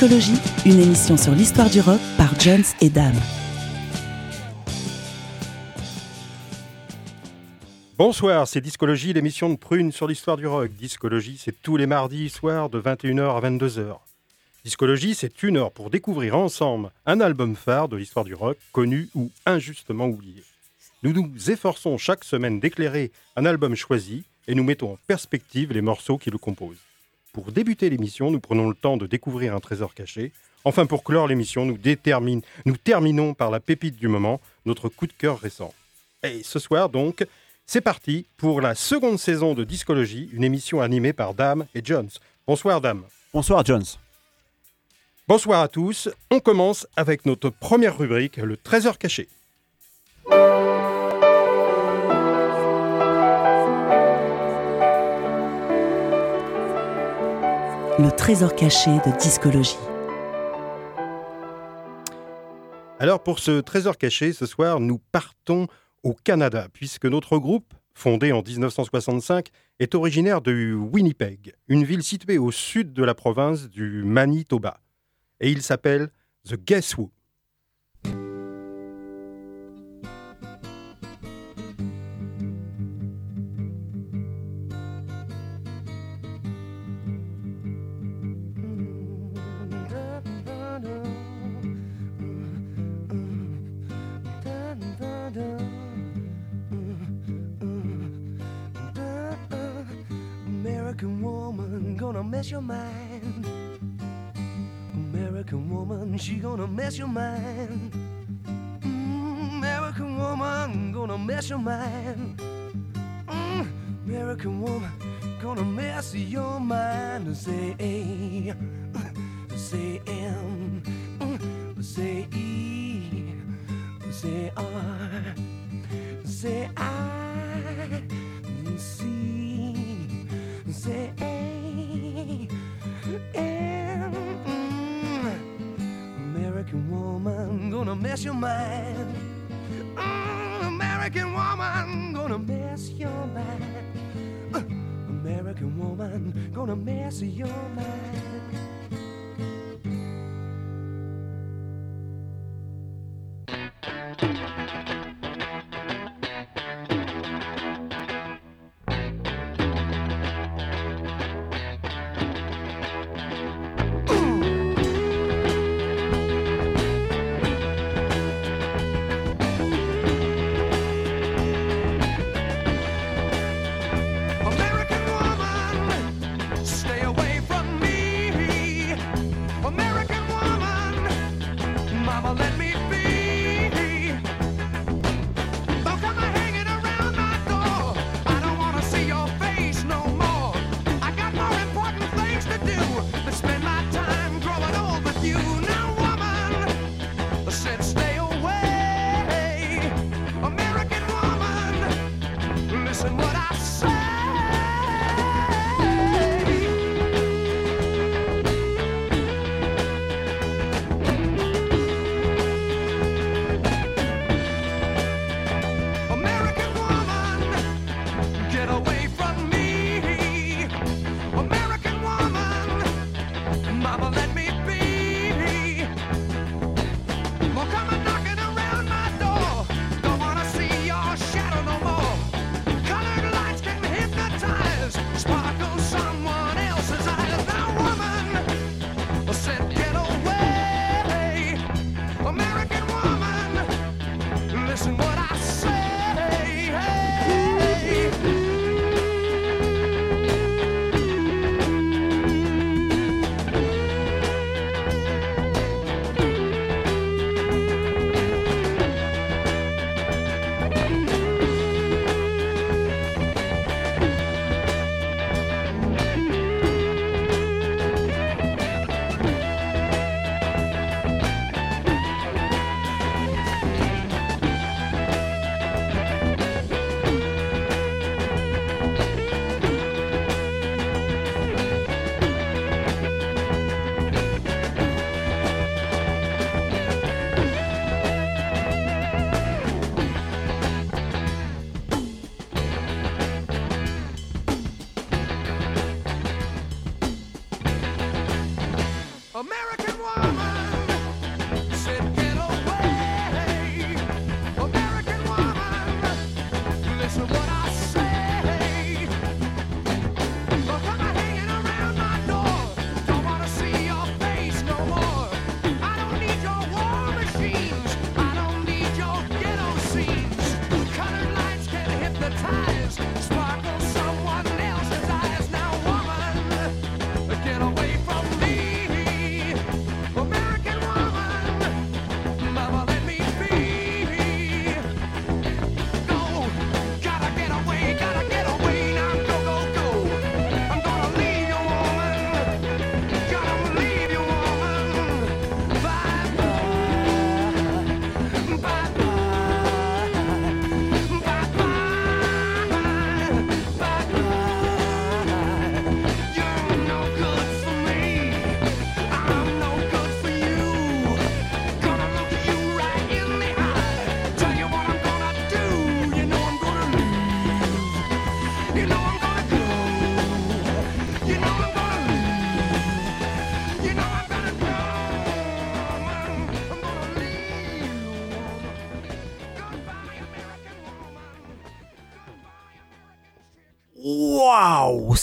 Discologie, une émission sur l'histoire du rock par Jones et Dame. Bonsoir, c'est Discologie, l'émission de Prune sur l'histoire du rock. Discologie, c'est tous les mardis soirs de 21h à 22h. Discologie, c'est une heure pour découvrir ensemble un album phare de l'histoire du rock, connu ou injustement oublié. Nous nous efforçons chaque semaine d'éclairer un album choisi et nous mettons en perspective les morceaux qui le composent. Pour débuter l'émission, nous prenons le temps de découvrir un trésor caché. Enfin, pour clore l'émission, nous, nous terminons par la pépite du moment, notre coup de cœur récent. Et ce soir, donc, c'est parti pour la seconde saison de Discologie, une émission animée par Dame et Jones. Bonsoir Dame. Bonsoir Jones. Bonsoir à tous. On commence avec notre première rubrique, le trésor caché. Le trésor caché de Discologie. Alors pour ce trésor caché, ce soir, nous partons au Canada, puisque notre groupe, fondé en 1965, est originaire de Winnipeg, une ville située au sud de la province du Manitoba. Et il s'appelle The Guess Who. Mess your mind. American woman, she gonna mess your mind. Mm, American woman, gonna mess your mind. Mm, American woman, gonna mess your mind. Say A,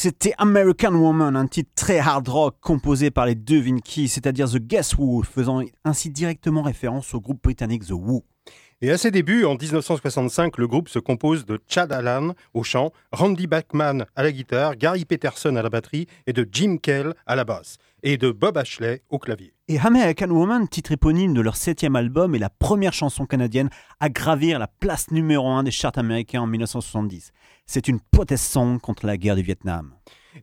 C'était American Woman, un titre très hard rock composé par les deux Vinky, c'est-à-dire The Guess Who, faisant ainsi directement référence au groupe britannique The Who. Et à ses débuts, en 1965, le groupe se compose de Chad Allan au chant, Randy Bachman à la guitare, Gary Peterson à la batterie et de Jim Kell à la basse, et de Bob Ashley au clavier. Et American Woman, titre éponyme de leur septième album, est la première chanson canadienne à gravir la place numéro 1 des charts américains en 1970. C'est une protest song contre la guerre du Vietnam.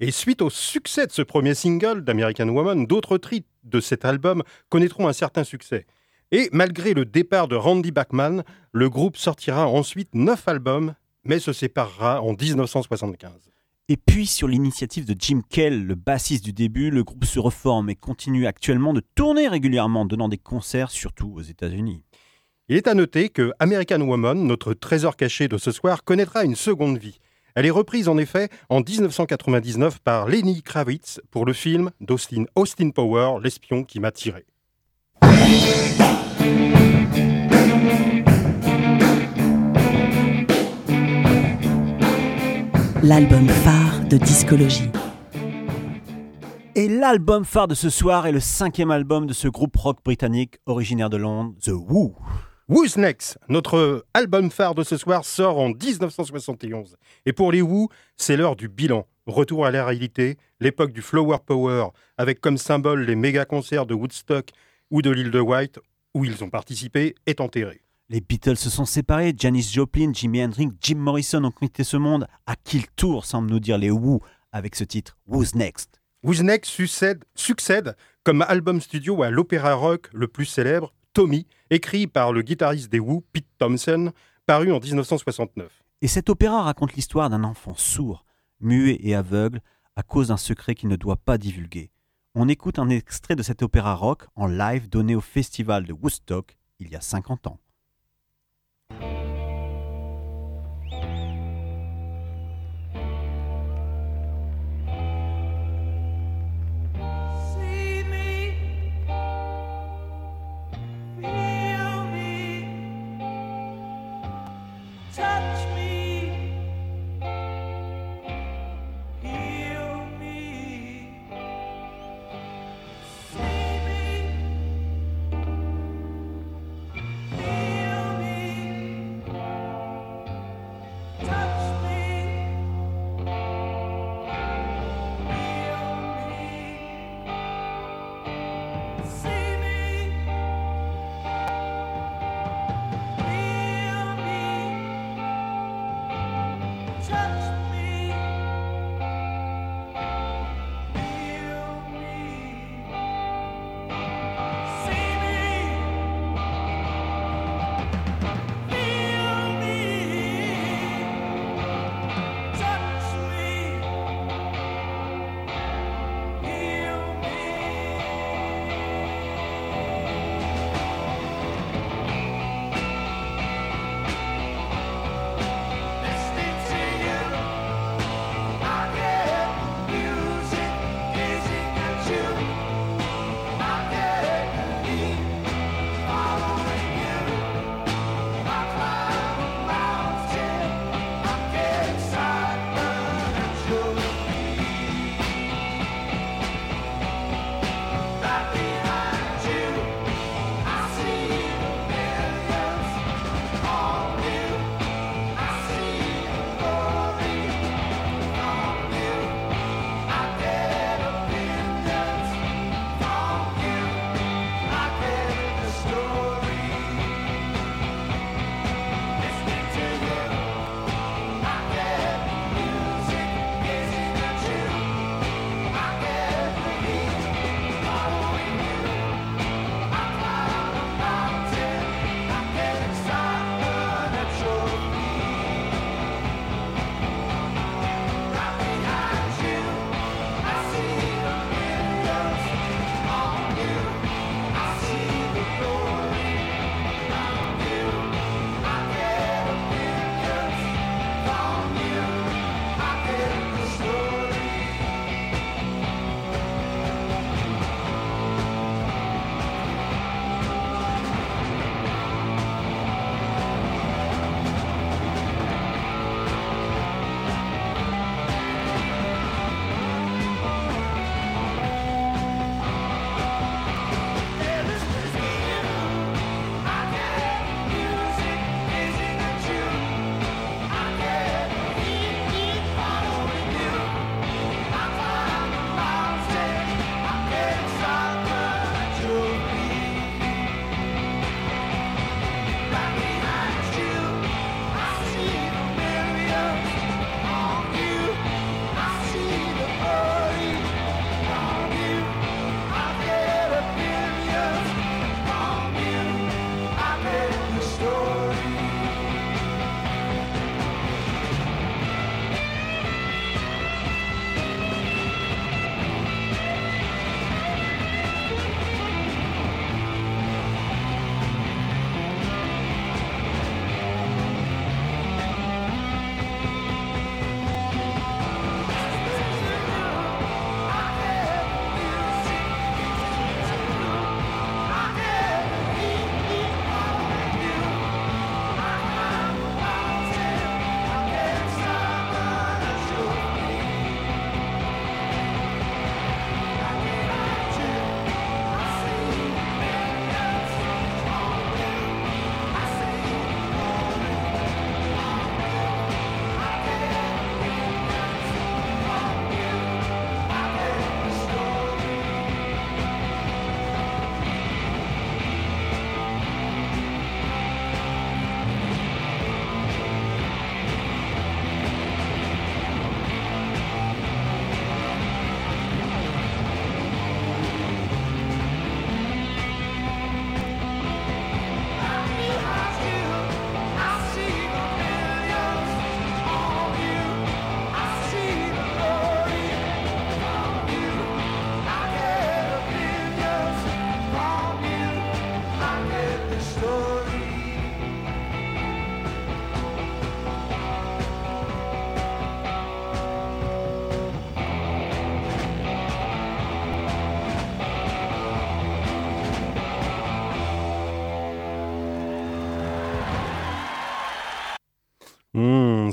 Et suite au succès de ce premier single d'American Woman, d'autres titres de cet album connaîtront un certain succès. Et malgré le départ de Randy Bachman, le groupe sortira ensuite neuf albums, mais se séparera en 1975. Et puis, sur l'initiative de Jim Kell, le bassiste du début, le groupe se reforme et continue actuellement de tourner régulièrement, donnant des concerts surtout aux États-Unis. Il est à noter que American Woman, notre trésor caché de ce soir, connaîtra une seconde vie. Elle est reprise en effet en 1999 par Lenny Kravitz pour le film d'Austin Austin Power, L'espion qui m'a tiré. L'album phare de discologie. Et l'album phare de ce soir est le cinquième album de ce groupe rock britannique originaire de Londres, The Who. Who's Next Notre album phare de ce soir sort en 1971. Et pour les Who, c'est l'heure du bilan. Retour à la réalité, l'époque du Flower Power, avec comme symbole les méga concerts de Woodstock ou de l'île de White, où ils ont participé, est enterré. Les Beatles se sont séparés, Janis Joplin, Jimi Hendrix, Jim Morrison ont quitté ce monde. À qui le tour semble nous dire les Who avec ce titre Who's Next? Who's Next succède, succède comme album studio à l'opéra rock le plus célèbre, Tommy, écrit par le guitariste des Who, Pete Thompson, paru en 1969. Et cet opéra raconte l'histoire d'un enfant sourd, muet et aveugle à cause d'un secret qu'il ne doit pas divulguer. On écoute un extrait de cet opéra rock en live donné au festival de Woodstock il y a 50 ans.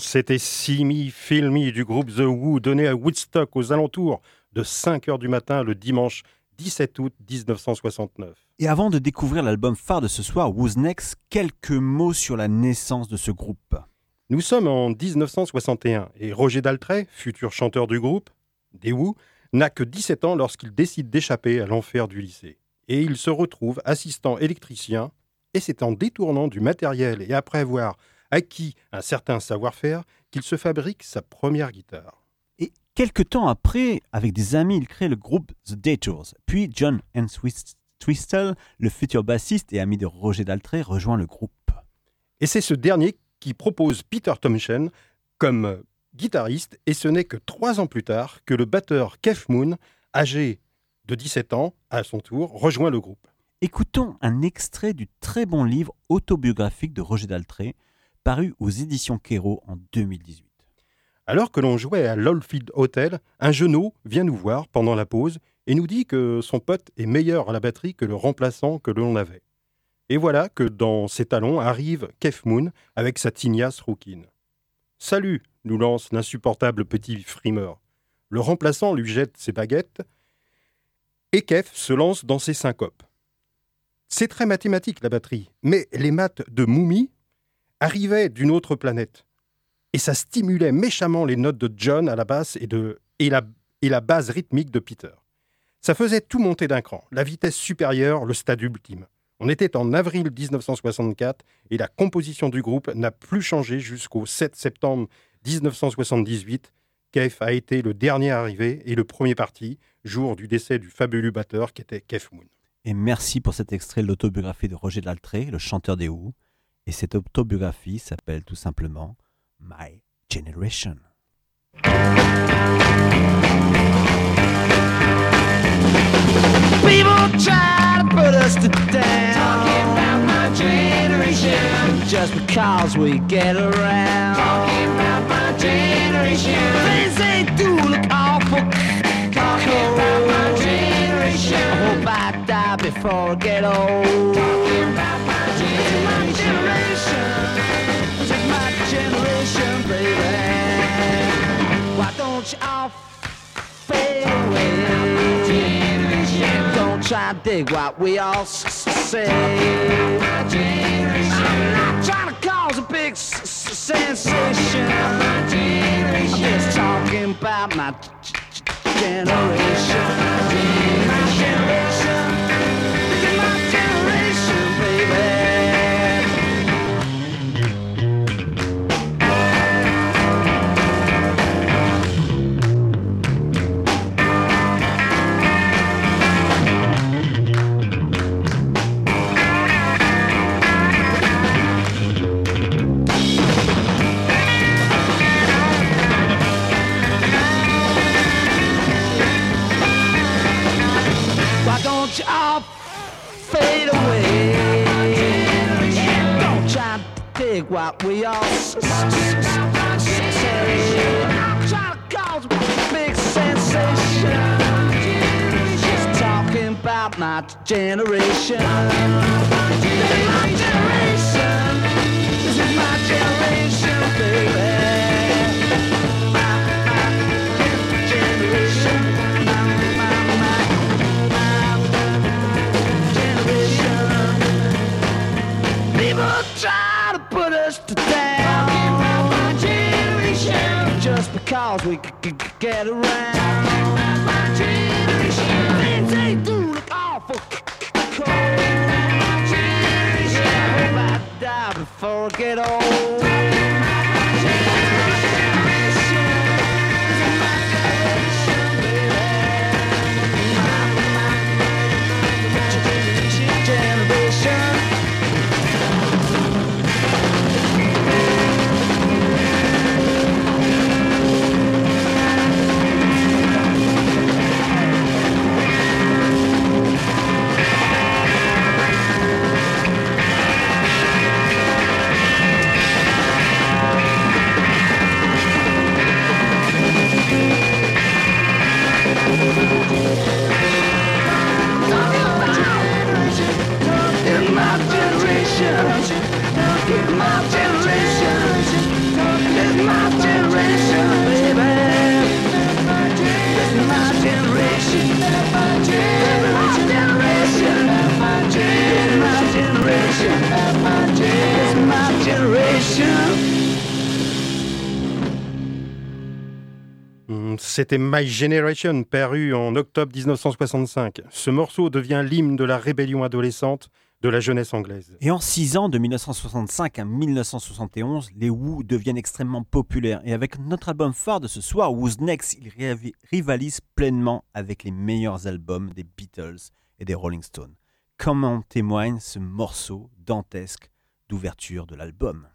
C'était Simi Filmy du groupe The Who donné à Woodstock aux alentours de 5 heures du matin le dimanche 17 août 1969. Et avant de découvrir l'album phare de ce soir, Who's Next, quelques mots sur la naissance de ce groupe. Nous sommes en 1961 et Roger Daltrey, futur chanteur du groupe, des Who, n'a que 17 ans lorsqu'il décide d'échapper à l'enfer du lycée. Et il se retrouve assistant électricien, et c'est en détournant du matériel et après avoir acquis un certain savoir-faire qu'il se fabrique sa première guitare. Et quelques temps après, avec des amis, il crée le groupe The Detours. Puis John Twistle, le futur bassiste et ami de Roger Daltrey, rejoint le groupe. Et c'est ce dernier qui propose Peter Tompkins comme guitariste, et ce n'est que trois ans plus tard que le batteur Kev Moon, âgé de 17 ans, à son tour, rejoint le groupe. Écoutons un extrait du très bon livre autobiographique de Roger Daltrey, paru aux éditions Kero en 2018. Alors que l'on jouait à l'Oldfield Hotel, un genou vient nous voir pendant la pause et nous dit que son pote est meilleur à la batterie que le remplaçant que l'on avait. Et voilà que dans ses talons arrive Kev Moon avec sa tignasse rouquine. Salut, nous lance l'insupportable petit frimeur. Le remplaçant lui jette ses baguettes et Kev se lance dans ses syncopes. C'est très mathématique la batterie, mais les maths de Moumi arrivaient d'une autre planète. Et ça stimulait méchamment les notes de John à la basse et, de, et, la, et la base rythmique de Peter. Ça faisait tout monter d'un cran, la vitesse supérieure, le stade ultime. On était en avril 1964 et la composition du groupe n'a plus changé jusqu'au 7 septembre 1978. Kev a été le dernier arrivé et le premier parti, jour du décès du fabuleux batteur qui était Kev Moon. Et merci pour cet extrait de l'autobiographie de Roger Daltrey, le chanteur des Who. Et cette autobiographie s'appelle tout simplement My Generation. People try to put us to down. Talking about my generation. Just because we get around. Talking about my generation. Things they do look awful. Talking about my generation. I hope I die before I get old. Talking about baby. Why don't you all fade away? Don't try to dig what we all say. I'm not trying to cause a big sensation. I'm just talking about my generation. My generation. To dig what we all s- s- s- s- say. I'm trying to cause a big sensation. Just talking about my generation. This is my generation. C- c- c- get around. Things they do look awful c- c- cold. I hope I die before I get old. C'était My Generation, paru en octobre 1965. Ce morceau devient l'hymne de la rébellion adolescente de la jeunesse anglaise. Et en six ans, de 1965 à 1971, les Who deviennent extrêmement populaires. Et avec notre album phare de ce soir, Who's Next, ils riv- rivalisent pleinement avec les meilleurs albums des Beatles et des Rolling Stones. Comme en témoigne ce morceau dantesque d'ouverture de l'album?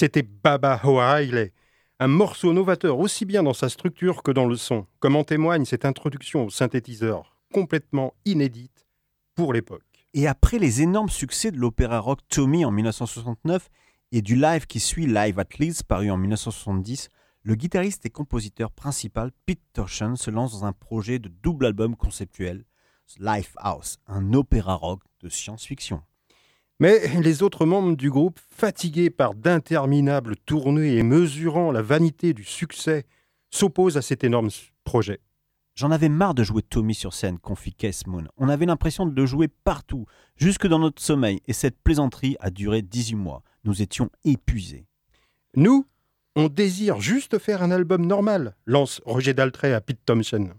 C'était Baba O'Reilly, un morceau novateur aussi bien dans sa structure que dans le son, comme en témoigne cette introduction au synthétiseur, complètement inédite pour l'époque. Et après les énormes succès de l'opéra rock Tommy en 1969 et du live qui suit Live at Leeds paru en 1970, le guitariste et compositeur principal Pete Townshend se lance dans un projet de double album conceptuel, Lifehouse, un opéra rock de science-fiction. Mais les autres membres du groupe, fatigués par d'interminables tournées et mesurant la vanité du succès, s'opposent à cet énorme projet. J'en avais marre de jouer Tommy sur scène, confie Keith Moon. On avait l'impression de le jouer partout, jusque dans notre sommeil, et cette plaisanterie a duré 18 mois. Nous étions épuisés. Nous, on désire juste faire un album normal, lance Roger Daltrey à Pete Thompson.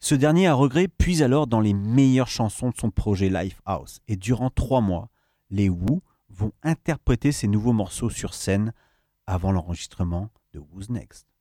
Ce dernier, à regret, puise alors dans les meilleures chansons de son projet Lifehouse. Et durant trois mois, les Who vont interpréter ces nouveaux morceaux sur scène avant l'enregistrement de Who's Next.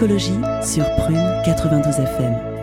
Discologie sur Prune 92 FM.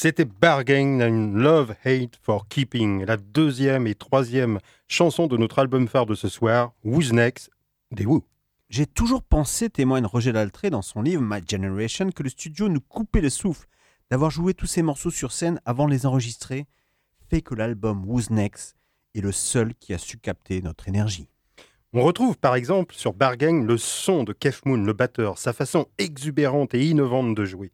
C'était Bargain and Love Hate for Keeping, la deuxième et troisième chanson de notre album phare de ce soir, Who's Next? Des Who. J'ai toujours pensé, témoigne Roger Daltré dans son livre My Generation, que le studio nous coupait le souffle. D'avoir joué tous ces morceaux sur scène avant de les enregistrer fait que l'album Who's Next est le seul qui a su capter notre énergie. On retrouve par exemple sur Bargain le son de Kev Moon, le batteur, sa façon exubérante et innovante de jouer.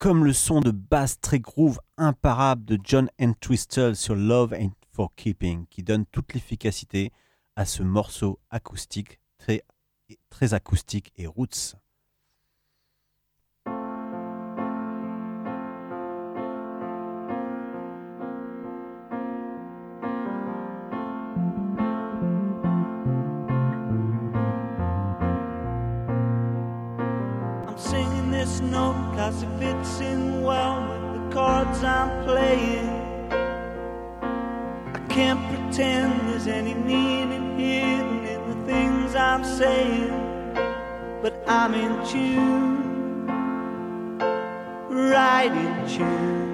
Comme le son de basse très groove imparable de John Entwistle sur Love Ain't for Keeping, qui donne toute l'efficacité à ce morceau acoustique très acoustique et roots. This note cause it fits in well with the cards I'm playing. I can't pretend there's any meaning hidden in the things I'm saying, but I'm in tune, right in tune.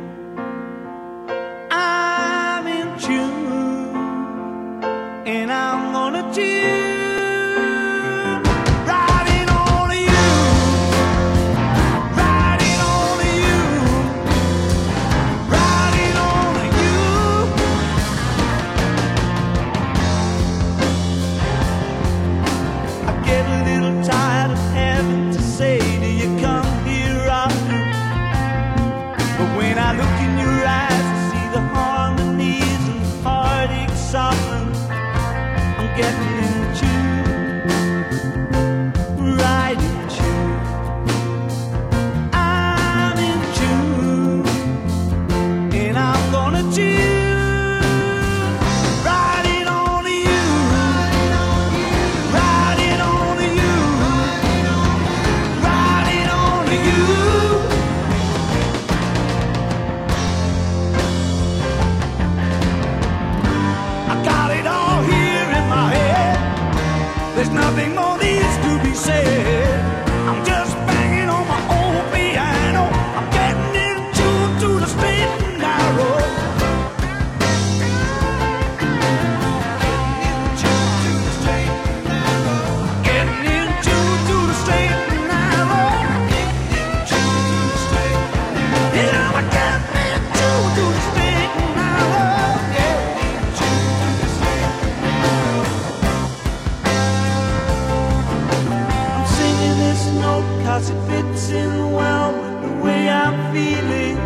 Cause it fits in well with the way I'm feeling.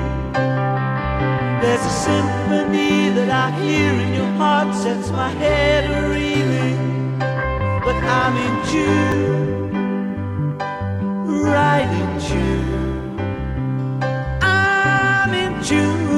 There's a symphony that I hear in your heart sets my head reeling. But I'm in June, right in June. I'm in June,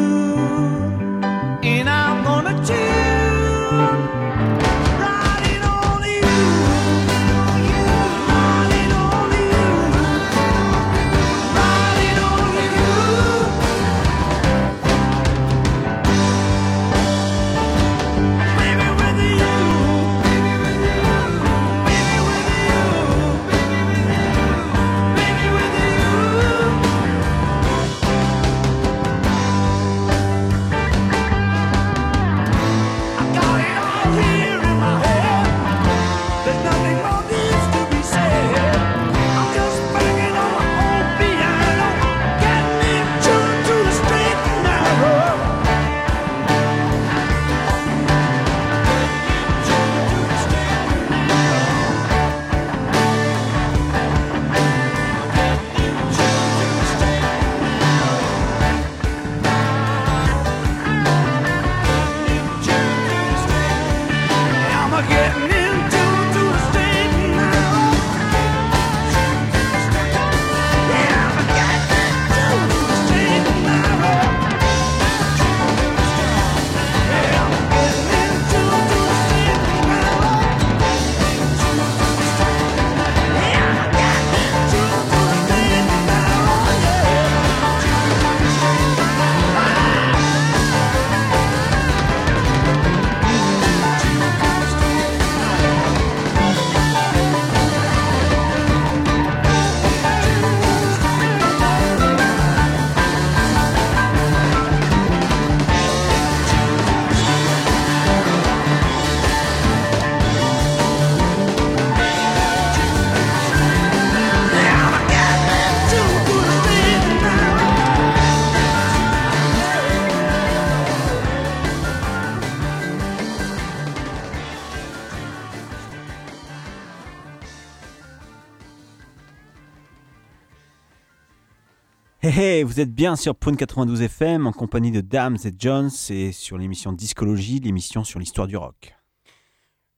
Vous êtes bien sur Prune 92 FM en compagnie de Dams et Jones et sur l'émission Discologie, l'émission sur l'histoire du rock.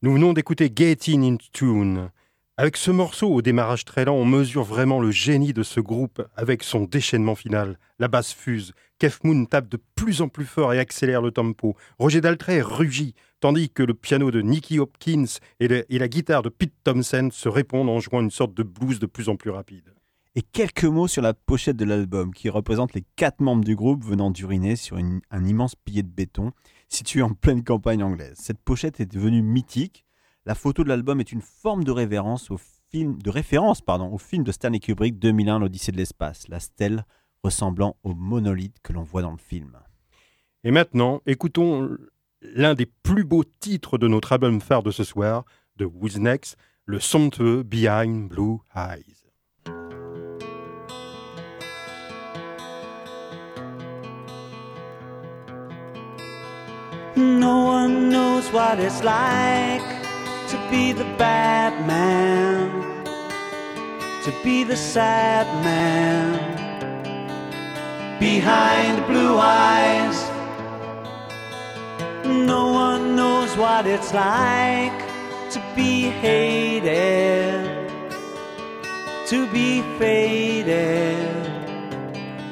Nous venons d'écouter Getting in Tune. Avec ce morceau au démarrage très lent, on mesure vraiment le génie de ce groupe avec son déchaînement final. La basse fuse, Kev Moon tape de plus en plus fort et accélère le tempo. Roger Daltrey rugit, tandis que le piano de Nicky Hopkins et, la guitare de Pete Thompson se répondent en jouant une sorte de blues de plus en plus rapide. Et quelques mots sur la pochette de l'album qui représente les quatre membres du groupe venant d'uriner sur un immense pilier de béton situé en pleine campagne anglaise. Cette pochette est devenue mythique. La photo de l'album est une forme de au film, de référence pardon, au film de Stanley Kubrick 2001, l'Odyssée de l'espace, la stèle ressemblant au monolithe que l'on voit dans le film. Et maintenant, écoutons l'un des plus beaux titres de notre album phare de ce soir, de Who's Next, le somptueux Behind Blue Eyes. No one knows what it's like to be the bad man, to be the sad man behind blue eyes. No one knows what it's like to be hated, to be faded,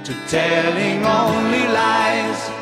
to telling only lies.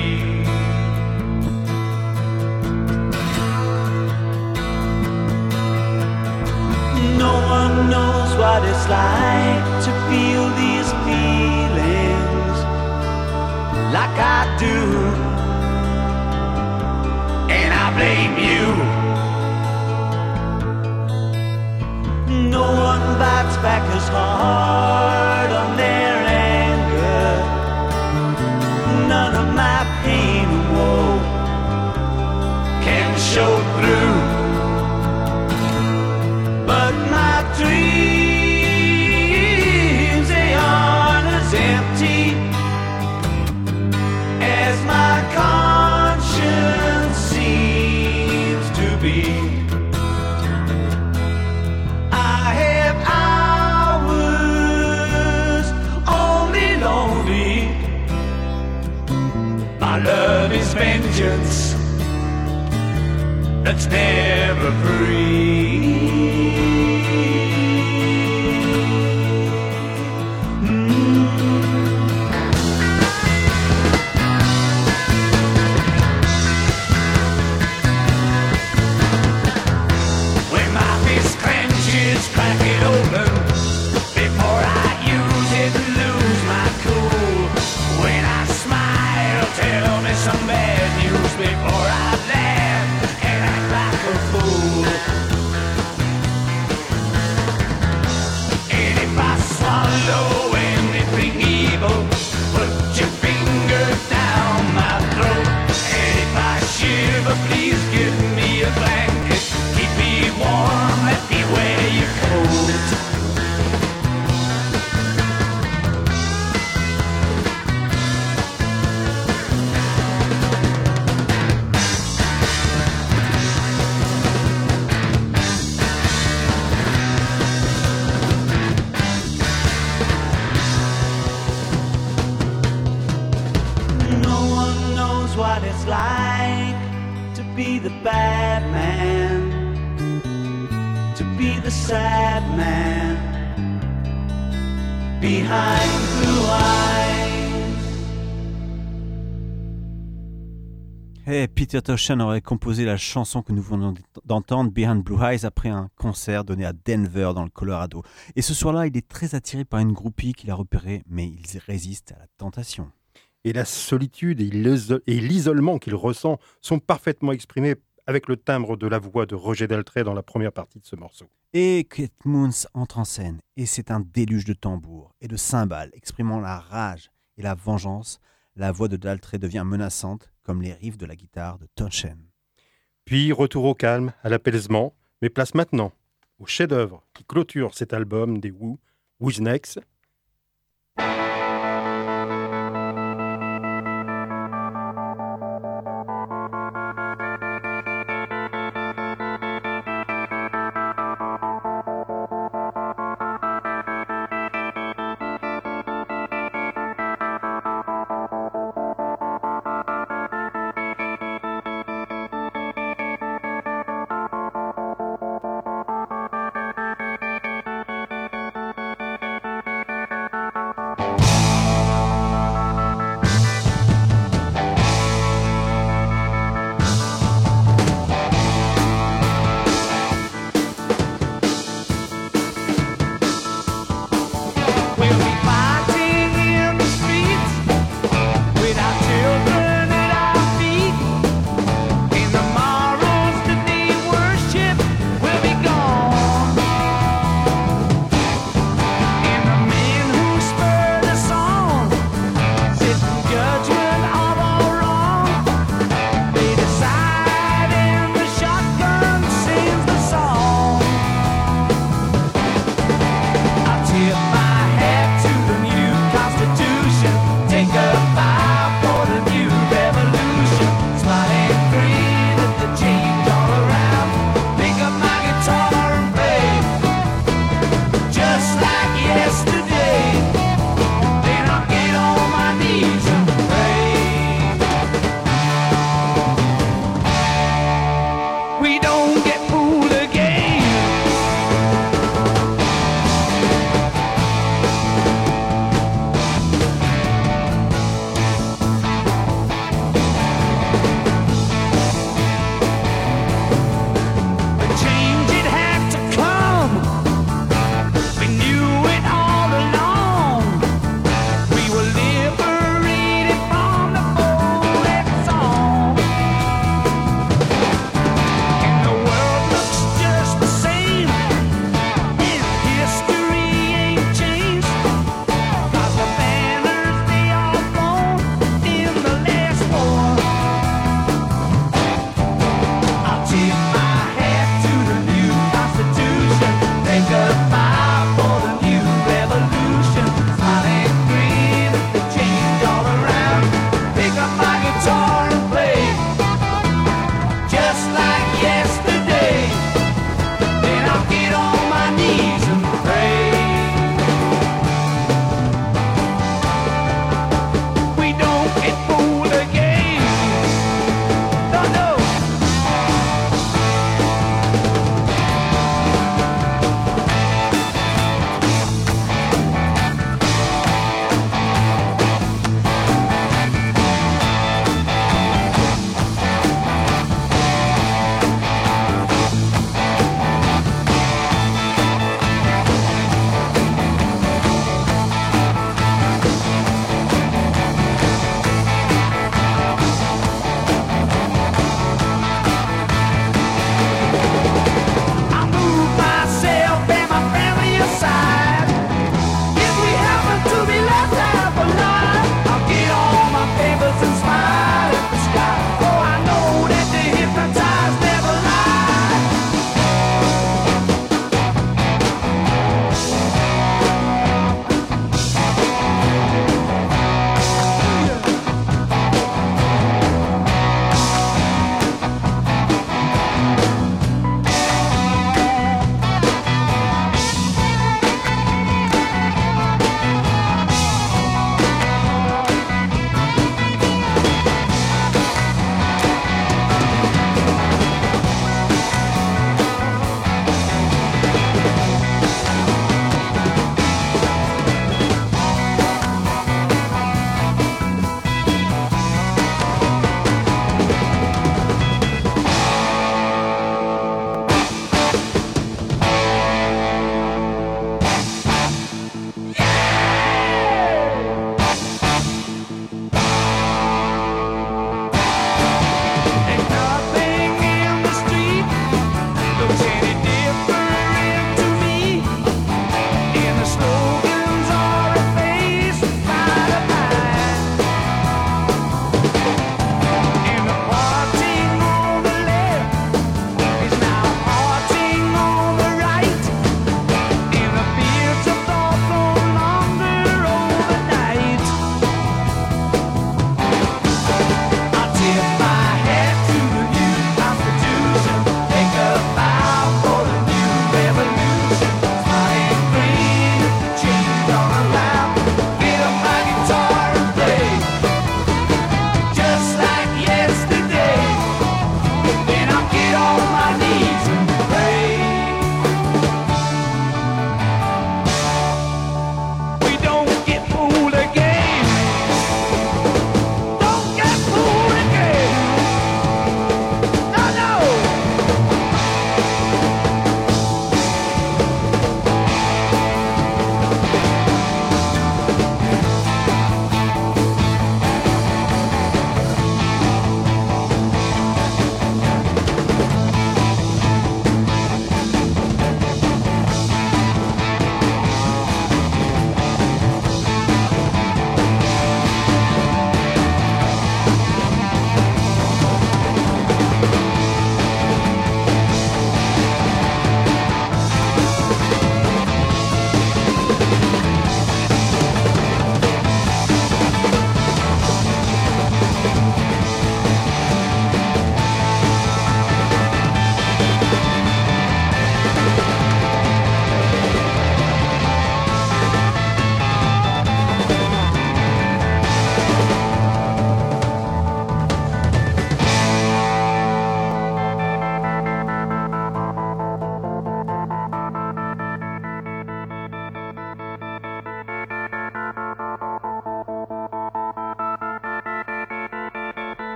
What it's like to feel these feelings like I do. And I blame you. No one bites back as hard on their anger. None of my pain and woe can show through. That's never free. Peter Tosh aurait composé la chanson que nous venons d'entendre, Behind Blue Eyes, après un concert donné à Denver dans le Colorado. Et ce soir-là, il est très attiré par une groupie qu'il a repérée, mais il résiste à la tentation. Et la solitude et l'isolement qu'il ressent sont parfaitement exprimés avec le timbre de la voix de Roger Daltrey dans la première partie de ce morceau. Et Kate Moons entre en scène, et c'est un déluge de tambours et de cymbales exprimant la rage et la vengeance. La voix de Daltrey devient menaçante, comme les riffs de la guitare de Tochen. Puis retour au calme, à l'apaisement, mais place maintenant au chef-d'œuvre qui clôture cet album des Who, Who's Next,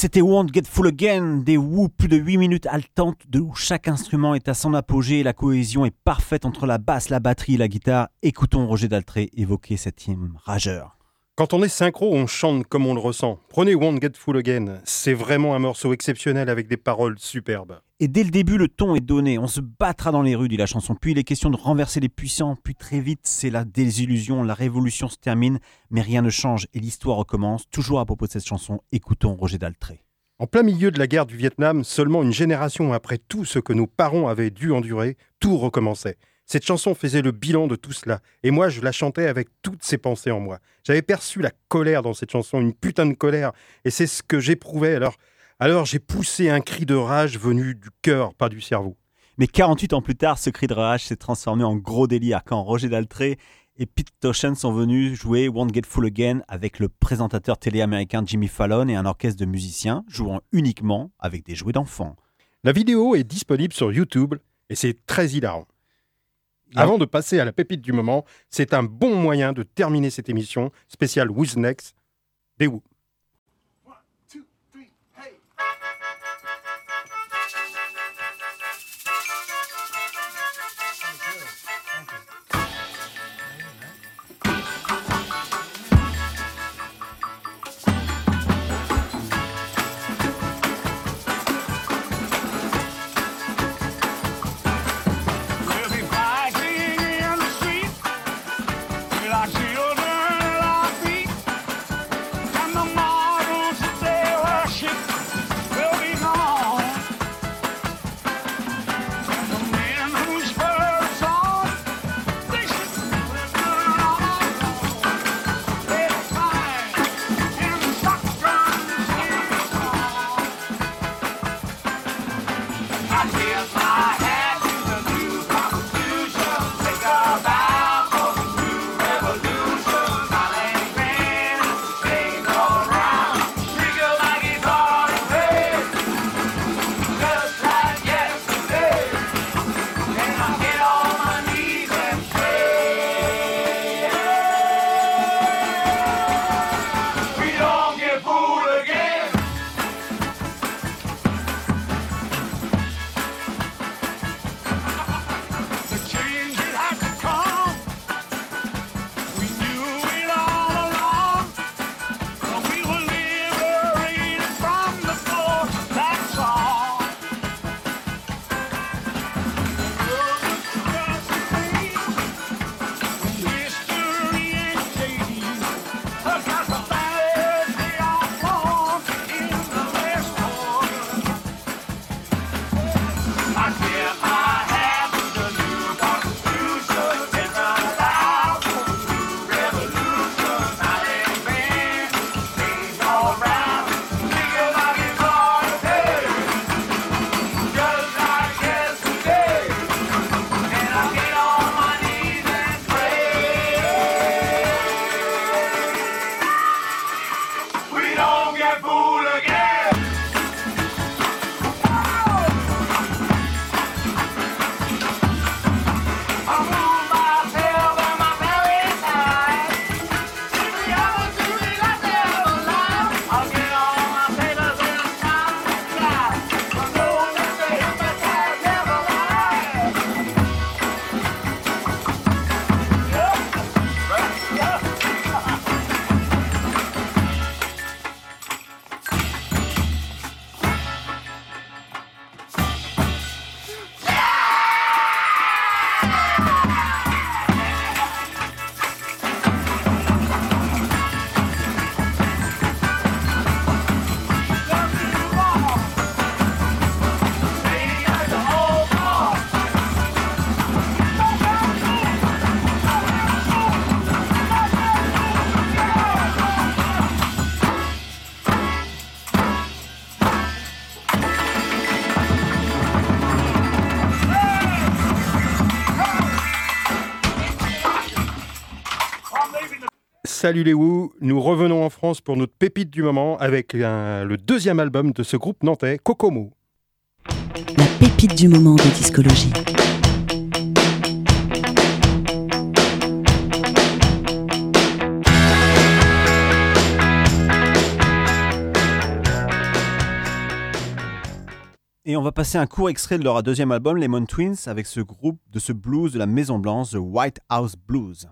c'était Won't Get Full Again, des Who, plus de 8 minutes haletantes, où chaque instrument est à son apogée et la cohésion est parfaite entre la basse, la batterie et la guitare. Écoutons Roger Daltré évoquer cet hymne rageur. Quand on est synchro, on chante comme on le ressent. Prenez Won't Get Full Again, c'est vraiment un morceau exceptionnel avec des paroles superbes. Et dès le début, le ton est donné. On se battra dans les rues, dit la chanson. Puis il est question de renverser les puissants. Puis très vite, c'est la désillusion. La révolution se termine, mais rien ne change et l'histoire recommence. Toujours à propos de cette chanson, écoutons Roger Daltré. En plein milieu de la guerre du Vietnam, seulement une génération après tout ce que nos parents avaient dû endurer, tout recommençait. Cette chanson faisait le bilan de tout cela, et moi je la chantais avec toutes ces pensées en moi. J'avais perçu la colère dans cette chanson, une putain de colère, et c'est ce que j'éprouvais alors. Alors j'ai poussé un cri de rage venu du cœur, pas du cerveau. Mais 48 ans plus tard, ce cri de rage s'est transformé en gros délire quand Roger Daltré et Pete Townshend sont venus jouer Won't Get Full Again avec le présentateur télé américain Jimmy Fallon et un orchestre de musiciens jouant uniquement avec des jouets d'enfants. La vidéo est disponible sur YouTube et c'est très hilarant. Ah. Avant de passer à la pépite du moment, c'est un bon moyen de terminer cette émission spéciale Who's Next des Who. Salut les Wou, nous revenons en France pour notre pépite du moment avec le deuxième album de ce groupe nantais, Kokomo. La pépite du moment de discologie. Et on va passer un court extrait de leur deuxième album, les Lemon Twins, avec ce groupe de ce blues de la Maison Blanche, The White House Blues.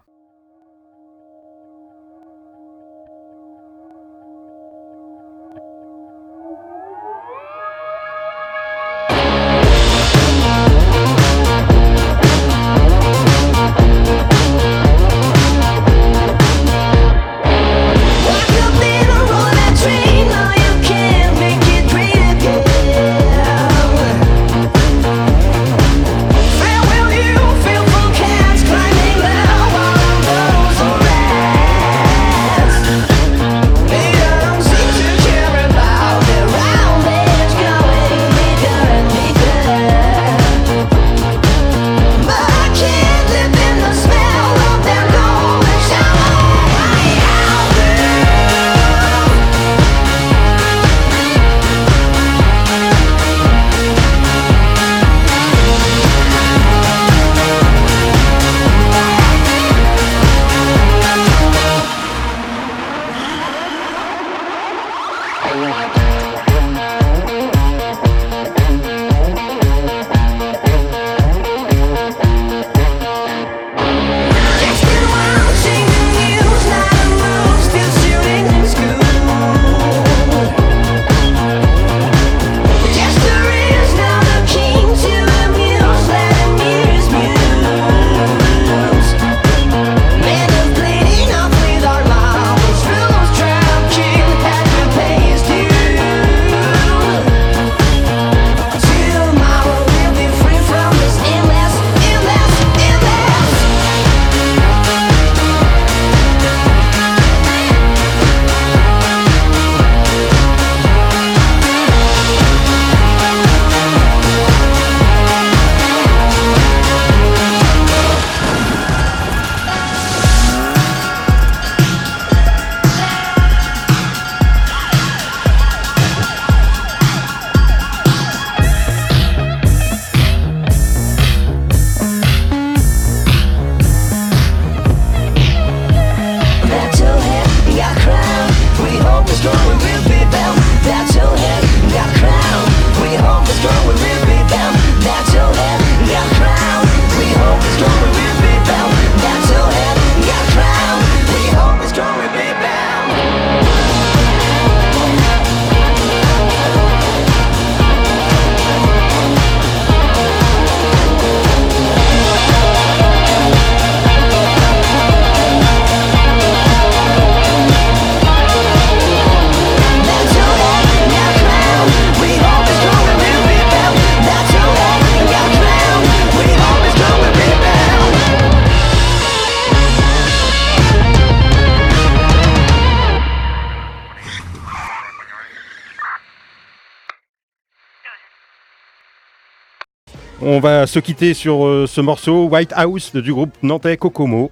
On va se quitter sur euh, ce morceau White House du groupe nantais Kokomo.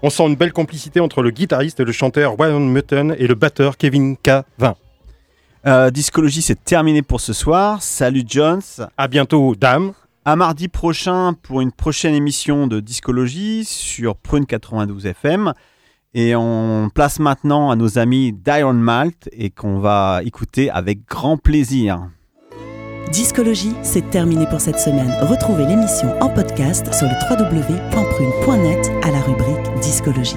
On sent une belle complicité entre le guitariste et le chanteur Ryan Mutton et le batteur Kevin K20. Euh, Discologie, c'est terminé pour ce soir. Salut Jones. À bientôt, dame. À mardi prochain pour une prochaine émission de Discologie sur Prune 92 FM. Et on place maintenant à nos amis d'Iron Malt et qu'on va écouter avec grand plaisir. Discologie, c'est terminé pour cette semaine. Retrouvez l'émission en podcast sur le www.prune.net à la rubrique Discologie.